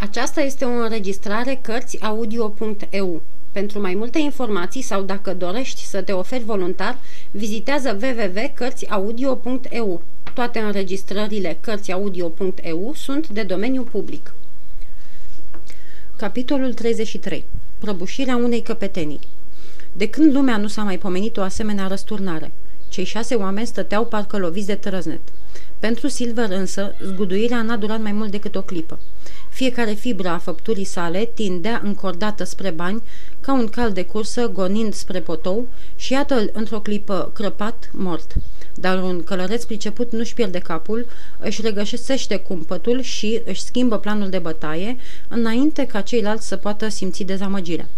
Aceasta este o înregistrare Cărțiaudio.eu. Pentru mai multe informații sau dacă dorești să te oferi voluntar, vizitează www.cărțiaudio.eu. Toate înregistrările Cărțiaudio.eu sunt de domeniu public. Capitolul 33. Prăbușirea unei căpetenii De când lumea nu s-a mai pomenit o asemenea răsturnare? Cei șase oameni stăteau parcă loviți de trăznet. Pentru Silver însă, zguduirea n-a durat mai mult decât o clipă. Fiecare fibră a făpturii sale tindea încordată spre bani, ca un cal de cursă gonind spre potou și iată-l într-o clipă crăpat, mort. Dar un călăreț priceput nu-și pierde capul, își regăsește cumpătul și își schimbă planul de bătaie, înainte ca ceilalți să poată simți dezamăgirea.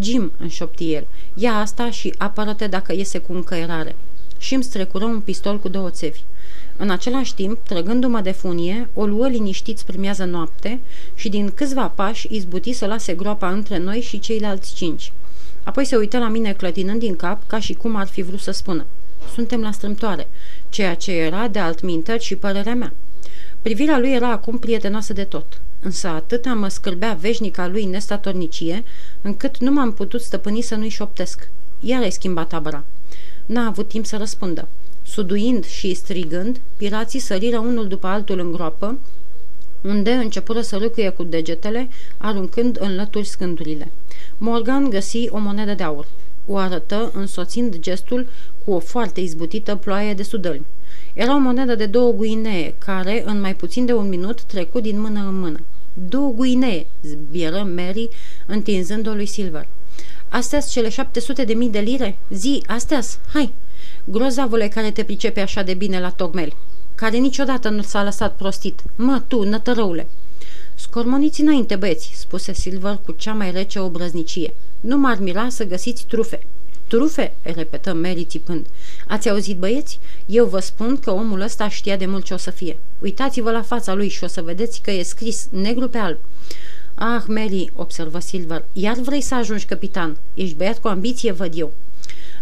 Jim, înșopti el, ia asta și apără-te dacă iese cu încăierare. Și îmi strecură un pistol cu două țevi. În același timp, trăgându-mă de funie, o luă liniștit spre miază noapte și din câțiva pași izbuti să lase groapa între noi și ceilalți cinci. Apoi se uită la mine clătinând din cap ca și cum ar fi vrut să spună. Suntem la strâmtoare, ceea ce era de altminteri și părerea mea. Privirea lui era acum prietenoasă de tot, însă atâta mă scârbea veșnica lui nestatornicie, încât nu m-am putut stăpâni să nu-i șoptesc. Iar ai schimbat tabăra. N-a avut timp să răspundă. Suduind și strigând, pirații săriră unul după altul în groapă, unde începură să râcâie cu degetele, aruncând în lături scândurile. Morgan găsi o monedă de aur. O arătă, însoțind gestul cu o foarte izbutită ploaie de sudălmi. Era o monedă de două guinee, care, în mai puțin de un minut, trecu din mână în mână. Două guinee, zbieră Mary, întinzând-o lui Silver. Astea cele șapte de mii de lire? Zi, astea hai!" Grozavule care te pricepe așa de bine la tocmeli, care niciodată nu s-a lăsat prostit. Mă, tu, nătărăule! Scormoniți înainte, băieți, spuse Silver cu cea mai rece obrăznicie. Nu m-ar mira să găsiți trufe. Trufe? repetă Mary țipând. Ați auzit, băieți? Eu vă spun că omul ăsta știa de mult ce o să fie. Uitați-vă la fața lui și o să vedeți că e scris negru pe alb. Ah, Mary, observă Silver, iar vrei să ajungi capitan. Ești băiat cu ambiție, văd eu.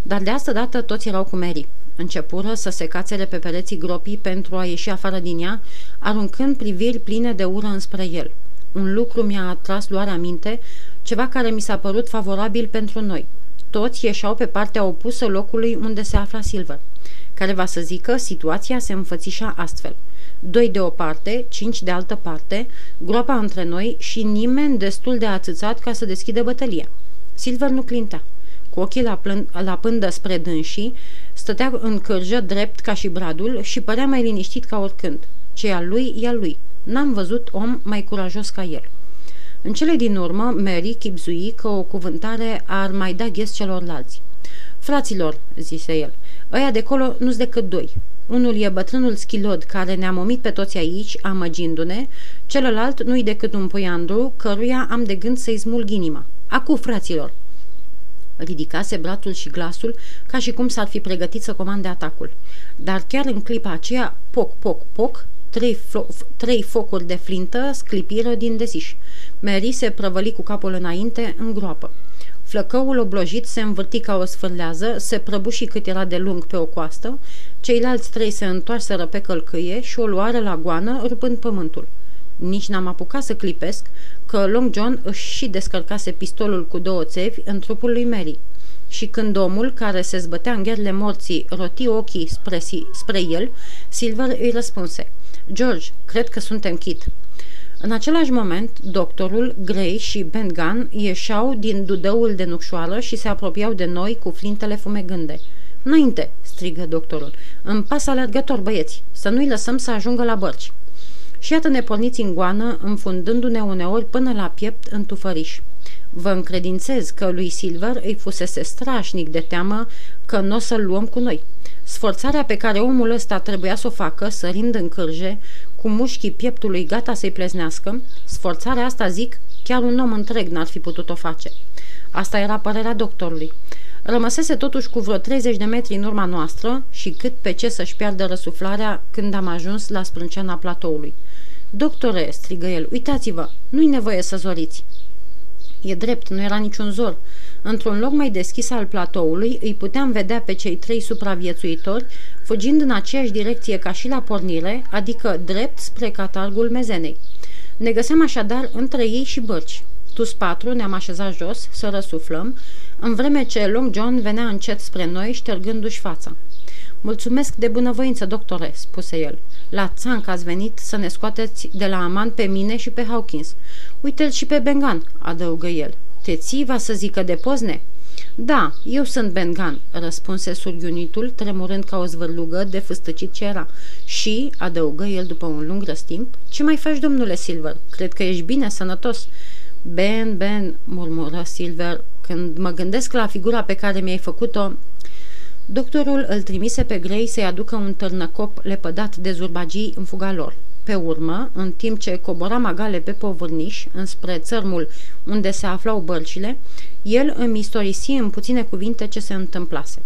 Dar de asta dată toți erau cu Mary. Începură să se cațele pe pereții gropii pentru a ieși afară din ea, aruncând priviri pline de ură înspre el. Un lucru mi-a atras luarea aminte, ceva care mi s-a părut favorabil pentru noi. Toți ieșeau pe partea opusă locului unde se afla Silver, care va să zică situația se înfățișa astfel. Doi de o parte, cinci de altă parte, groapa între noi și nimeni destul de atâțat ca să deschidă bătălia. Silver nu clintea cu ochii la, plân, la pândă spre dânsii, stătea în cârjă drept ca și bradul și părea mai liniștit ca oricând. Ce al lui, e al lui. N-am văzut om mai curajos ca el. În cele din urmă, Mary chipzui că o cuvântare ar mai da ghes celorlalți. Fraților, zise el, ăia de colo nu-s decât doi. Unul e bătrânul schilod care ne-a momit pe toți aici, amăgindu-ne, celălalt nu-i decât un poiandru căruia am de gând să-i smulg inima. Acu, fraților, Ridicase bratul și glasul ca și cum s-ar fi pregătit să comande atacul. Dar chiar în clipa aceea, poc, poc, poc, trei, fo- trei focuri de flintă sclipiră din desiș. Mary se prăvăli cu capul înainte în groapă. Flăcăul oblojit se învârti ca o sfârlează, se prăbuși cât era de lung pe o coastă, ceilalți trei se întoarseră pe călcâie și o luară la goană, rupând pământul. Nici n-am apucat să clipesc, că Long John își și descărcase pistolul cu două țevi în trupul lui Mary. Și când omul, care se zbătea în gherile morții, roti ochii spre, si, spre el, Silver îi răspunse, George, cred că suntem chit." În același moment, doctorul, Gray și Ben Gunn ieșeau din dudăul de nucșoară și se apropiau de noi cu flintele fumegânde. Înainte!" strigă doctorul. În pas alergător, băieți! Să nu-i lăsăm să ajungă la bărci!" Și iată ne porniți în goană, înfundându-ne uneori până la piept în tufăriș. Vă încredințez că lui Silver îi fusese strașnic de teamă că nu o să-l luăm cu noi. Sforțarea pe care omul ăsta trebuia să o facă, sărind în cârje, cu mușchii pieptului gata să-i pleznească, sforțarea asta, zic, chiar un om întreg n-ar fi putut-o face. Asta era părerea doctorului. Rămăsese totuși cu vreo 30 de metri în urma noastră și cât pe ce să-și piardă răsuflarea când am ajuns la sprânceana platoului. Doctore, strigă el, uitați-vă, nu-i nevoie să zoriți. E drept, nu era niciun zor. Într-un loc mai deschis al platoului îi puteam vedea pe cei trei supraviețuitori fugind în aceeași direcție ca și la pornire, adică drept spre catargul mezenei. Ne găseam așadar între ei și bărci. Tus patru ne-am așezat jos să răsuflăm, în vreme ce Long John venea încet spre noi, ștergându-și fața. Mulțumesc de bunăvoință, doctore," spuse el. La țanc ați venit să ne scoateți de la aman pe mine și pe Hawkins. Uite-l și pe Bengan," adăugă el. Te ții, va să zică de pozne?" Da, eu sunt Bengan," răspunse surghiunitul, tremurând ca o zvârlugă de fâstăcit ce era. Și, adăugă el după un lung răstimp, ce mai faci, domnule Silver? Cred că ești bine, sănătos." Ben, Ben, murmură Silver, când mă gândesc la figura pe care mi-ai făcut-o, Doctorul îl trimise pe Grey să-i aducă un târnăcop lepădat de zurbagii în fuga lor. Pe urmă, în timp ce cobora magale pe povârniș, înspre țărmul unde se aflau bărcile, el îmi istorisi în puține cuvinte ce se întâmplase.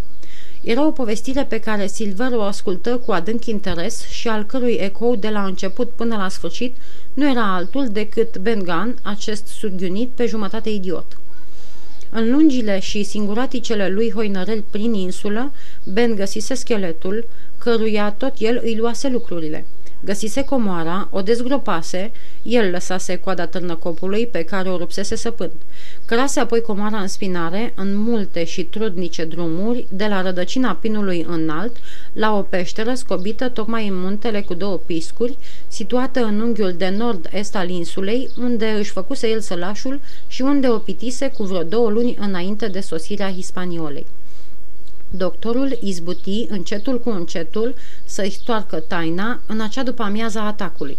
Era o povestire pe care Silver o ascultă cu adânc interes și al cărui ecou de la început până la sfârșit nu era altul decât Ben Gunn, acest surghiunit pe jumătate idiot. În lungile și singuraticele lui hoinărel prin insulă, Ben găsise scheletul, căruia tot el îi luase lucrurile. Găsise comoara, o dezgropase, el lăsase coada târnăcopului pe care o rupsese săpând. Crase apoi comoara în spinare, în multe și trudnice drumuri, de la rădăcina pinului înalt, la o peșteră scobită tocmai în muntele cu două piscuri, situată în unghiul de nord-est al insulei, unde își făcuse el sălașul și unde o pitise cu vreo două luni înainte de sosirea hispaniolei. Doctorul izbuti încetul cu încetul să-i stoarcă taina în acea după amiaza atacului.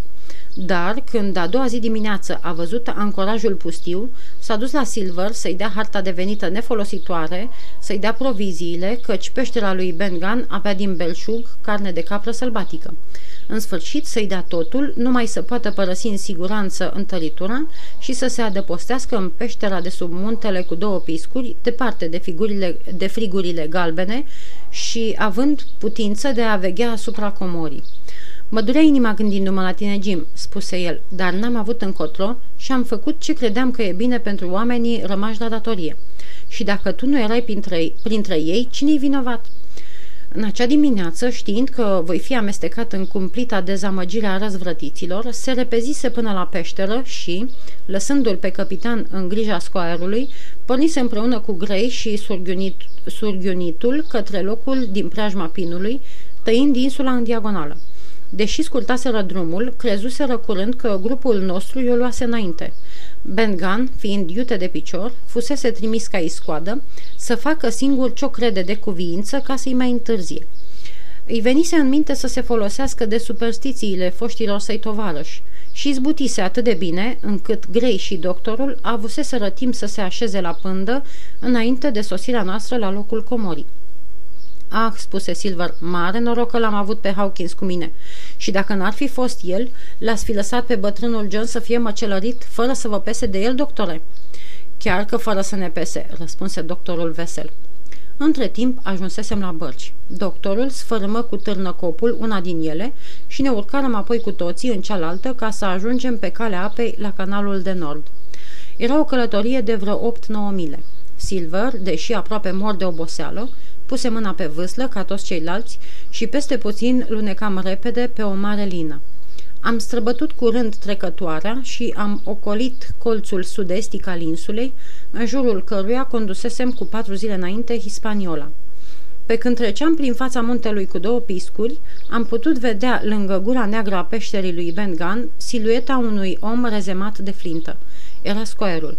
Dar, când a doua zi dimineață a văzut ancorajul pustiu, s-a dus la Silver să-i dea harta devenită nefolositoare, să-i dea proviziile, căci peștera lui Bengan avea din belșug carne de capră sălbatică. În sfârșit să-i dea totul, numai să poată părăsi în siguranță întăritura și să se adăpostească în peștera de sub muntele cu două piscuri, departe de, figurile, de frigurile galbene și având putință de a veghea asupra comorii. Mă durea inima gândindu-mă la tine, Jim," spuse el, dar n-am avut încotro și am făcut ce credeam că e bine pentru oamenii rămași la datorie. Și dacă tu nu erai printre, printre ei, cine-i vinovat?" În acea dimineață, știind că voi fi amestecat în cumplita dezamăgire a răzvrătiților, se repezise până la peșteră și, lăsându-l pe capitan în grija scoarului, pornise împreună cu Grey și surghiunit, surghiunitul către locul din preajma pinului, tăind insula în diagonală. Deși scurtaseră drumul, crezuseră curând că grupul nostru i-o luase înainte. Ben Gunn, fiind iute de picior, fusese trimis ca iscoadă să facă singur ce-o crede de cuviință ca să-i mai întârzie. Îi venise în minte să se folosească de superstițiile foștilor săi tovarăși și izbutise atât de bine încât Grey și doctorul avuseseră timp să se așeze la pândă înainte de sosirea noastră la locul comorii. Ah, spuse Silver, mare noroc că l-am avut pe Hawkins cu mine. Și dacă n-ar fi fost el, l-ați fi lăsat pe bătrânul John să fie măcelărit fără să vă pese de el, doctore? Chiar că fără să ne pese, răspunse doctorul vesel. Între timp ajunsesem la bărci. Doctorul sfărâmă cu târnăcopul una din ele și ne urcarăm apoi cu toții în cealaltă ca să ajungem pe calea apei la canalul de nord. Era o călătorie de vreo 8-9 mile. Silver, deși aproape mor de oboseală, puse mâna pe vâslă ca toți ceilalți și peste puțin lunecam repede pe o mare lină. Am străbătut curând trecătoarea și am ocolit colțul sud-estic al insulei, în jurul căruia condusesem cu patru zile înainte Hispaniola. Pe când treceam prin fața muntelui cu două piscuri, am putut vedea lângă gura neagră a peșterii lui Ben Gunn silueta unui om rezemat de flintă. Era scoerul.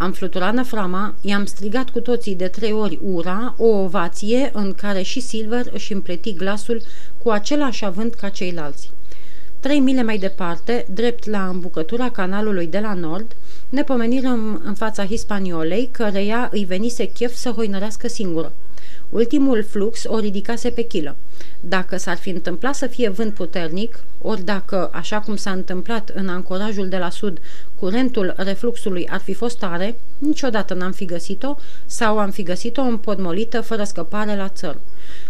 Am fluturat năframa, i-am strigat cu toții de trei ori ura, o ovație în care și Silver își împleti glasul cu același avânt ca ceilalți. Trei mile mai departe, drept la îmbucătura canalului de la nord, ne pomenirăm în fața Hispaniolei, căreia îi venise chef să hoinărească singură. Ultimul flux o ridicase pe chilă. Dacă s-ar fi întâmplat să fie vânt puternic, ori dacă, așa cum s-a întâmplat în ancorajul de la sud, curentul refluxului ar fi fost tare, niciodată n-am fi găsit-o sau am fi găsit-o împodmolită fără scăpare la țăr.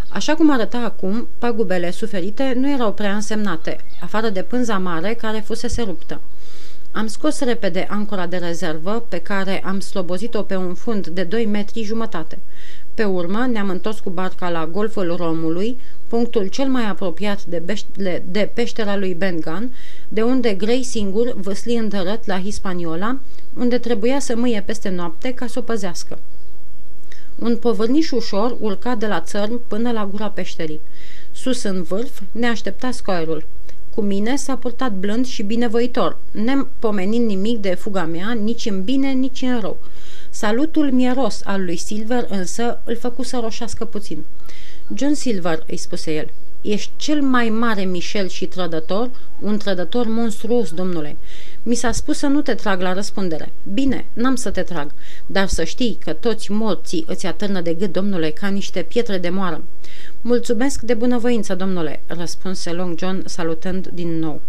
Așa cum arăta acum, pagubele suferite nu erau prea însemnate, afară de pânza mare care fusese ruptă. Am scos repede ancora de rezervă, pe care am slobozit-o pe un fund de 2 metri jumătate. Pe urmă ne-am întors cu barca la Golful Romului, punctul cel mai apropiat de, beștele, de peștera lui Bengan, de unde Grey singur văsli întărăt la Hispaniola, unde trebuia să mâie peste noapte ca să o păzească. Un povărniș ușor urca de la țărm până la gura peșterii. Sus în vârf ne aștepta scoierul. Cu mine s-a purtat blând și binevoitor, nepomenind nimic de fuga mea, nici în bine, nici în rău. Salutul mieros al lui Silver însă îl făcu să roșească puțin. John Silver, îi spuse el, ești cel mai mare Michel și trădător, un trădător monstruos, domnule. Mi s-a spus să nu te trag la răspundere. Bine, n-am să te trag, dar să știi că toți morții îți atârnă de gât, domnule, ca niște pietre de moară. Mulțumesc de bunăvoință, domnule, răspunse Long John salutând din nou.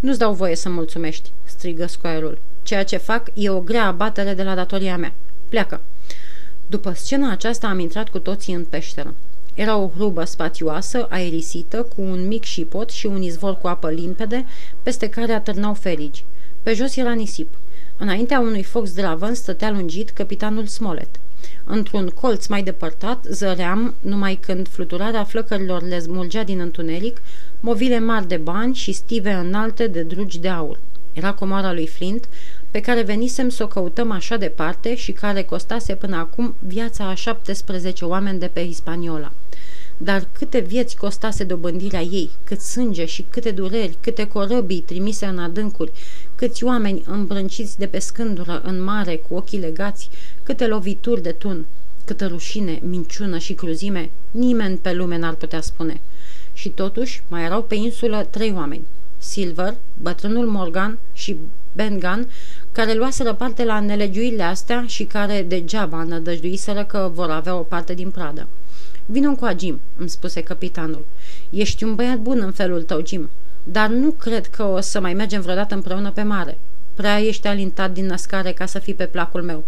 Nu-ți dau voie să mulțumești, strigă scoarul. Ceea ce fac e o grea abatere de la datoria mea. Pleacă. După scena aceasta am intrat cu toții în peșteră. Era o hrubă spațioasă, aerisită, cu un mic șipot și un izvor cu apă limpede, peste care atârnau ferigi. Pe jos era nisip. Înaintea unui foc zdravăn stătea lungit capitanul Smollett. Într-un colț mai depărtat zăream, numai când fluturarea flăcărilor le smulgea din întuneric, movile mari de bani și stive înalte de drugi de aur. Era comoara lui Flint, pe care venisem să o căutăm așa departe și care costase până acum viața a 17 oameni de pe Hispaniola. Dar câte vieți costase dobândirea ei, cât sânge și câte dureri, câte corăbii trimise în adâncuri, câți oameni îmbrânciți de pe scândură în mare cu ochii legați, câte lovituri de tun, câtă rușine, minciună și cruzime, nimeni pe lume n-ar putea spune. Și totuși mai erau pe insulă trei oameni. Silver, bătrânul Morgan și Ben Gunn, care luaseră parte la nelegiuirile astea și care degeaba nădăjduiseră că vor avea o parte din pradă. Vino cu Jim, îmi spuse capitanul. Ești un băiat bun în felul tău, Jim, dar nu cred că o să mai mergem vreodată împreună pe mare. Prea ești alintat din născare ca să fii pe placul meu.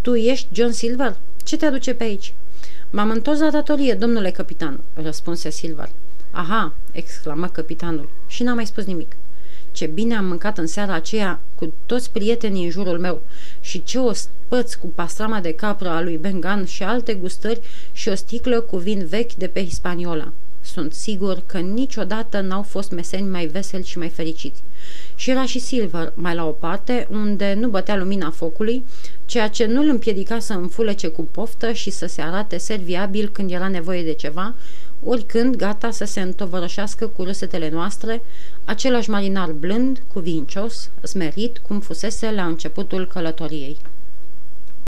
Tu ești John Silver? Ce te aduce pe aici?" M-am întors la datorie, domnule capitan," răspunse Silver. Aha!" exclamă capitanul și n-a mai spus nimic. Ce bine am mâncat în seara aceea cu toți prietenii în jurul meu și ce o spăți cu pastrama de capră a lui Bengan și alte gustări și o sticlă cu vin vechi de pe Hispaniola. Sunt sigur că niciodată n-au fost meseni mai veseli și mai fericiți. Și era și Silver mai la o parte, unde nu bătea lumina focului, ceea ce nu îl împiedica să înfulece cu poftă și să se arate serviabil când era nevoie de ceva, oricând gata să se întovărășească cu râsetele noastre, același marinar blând, cuvincios, smerit, cum fusese la începutul călătoriei.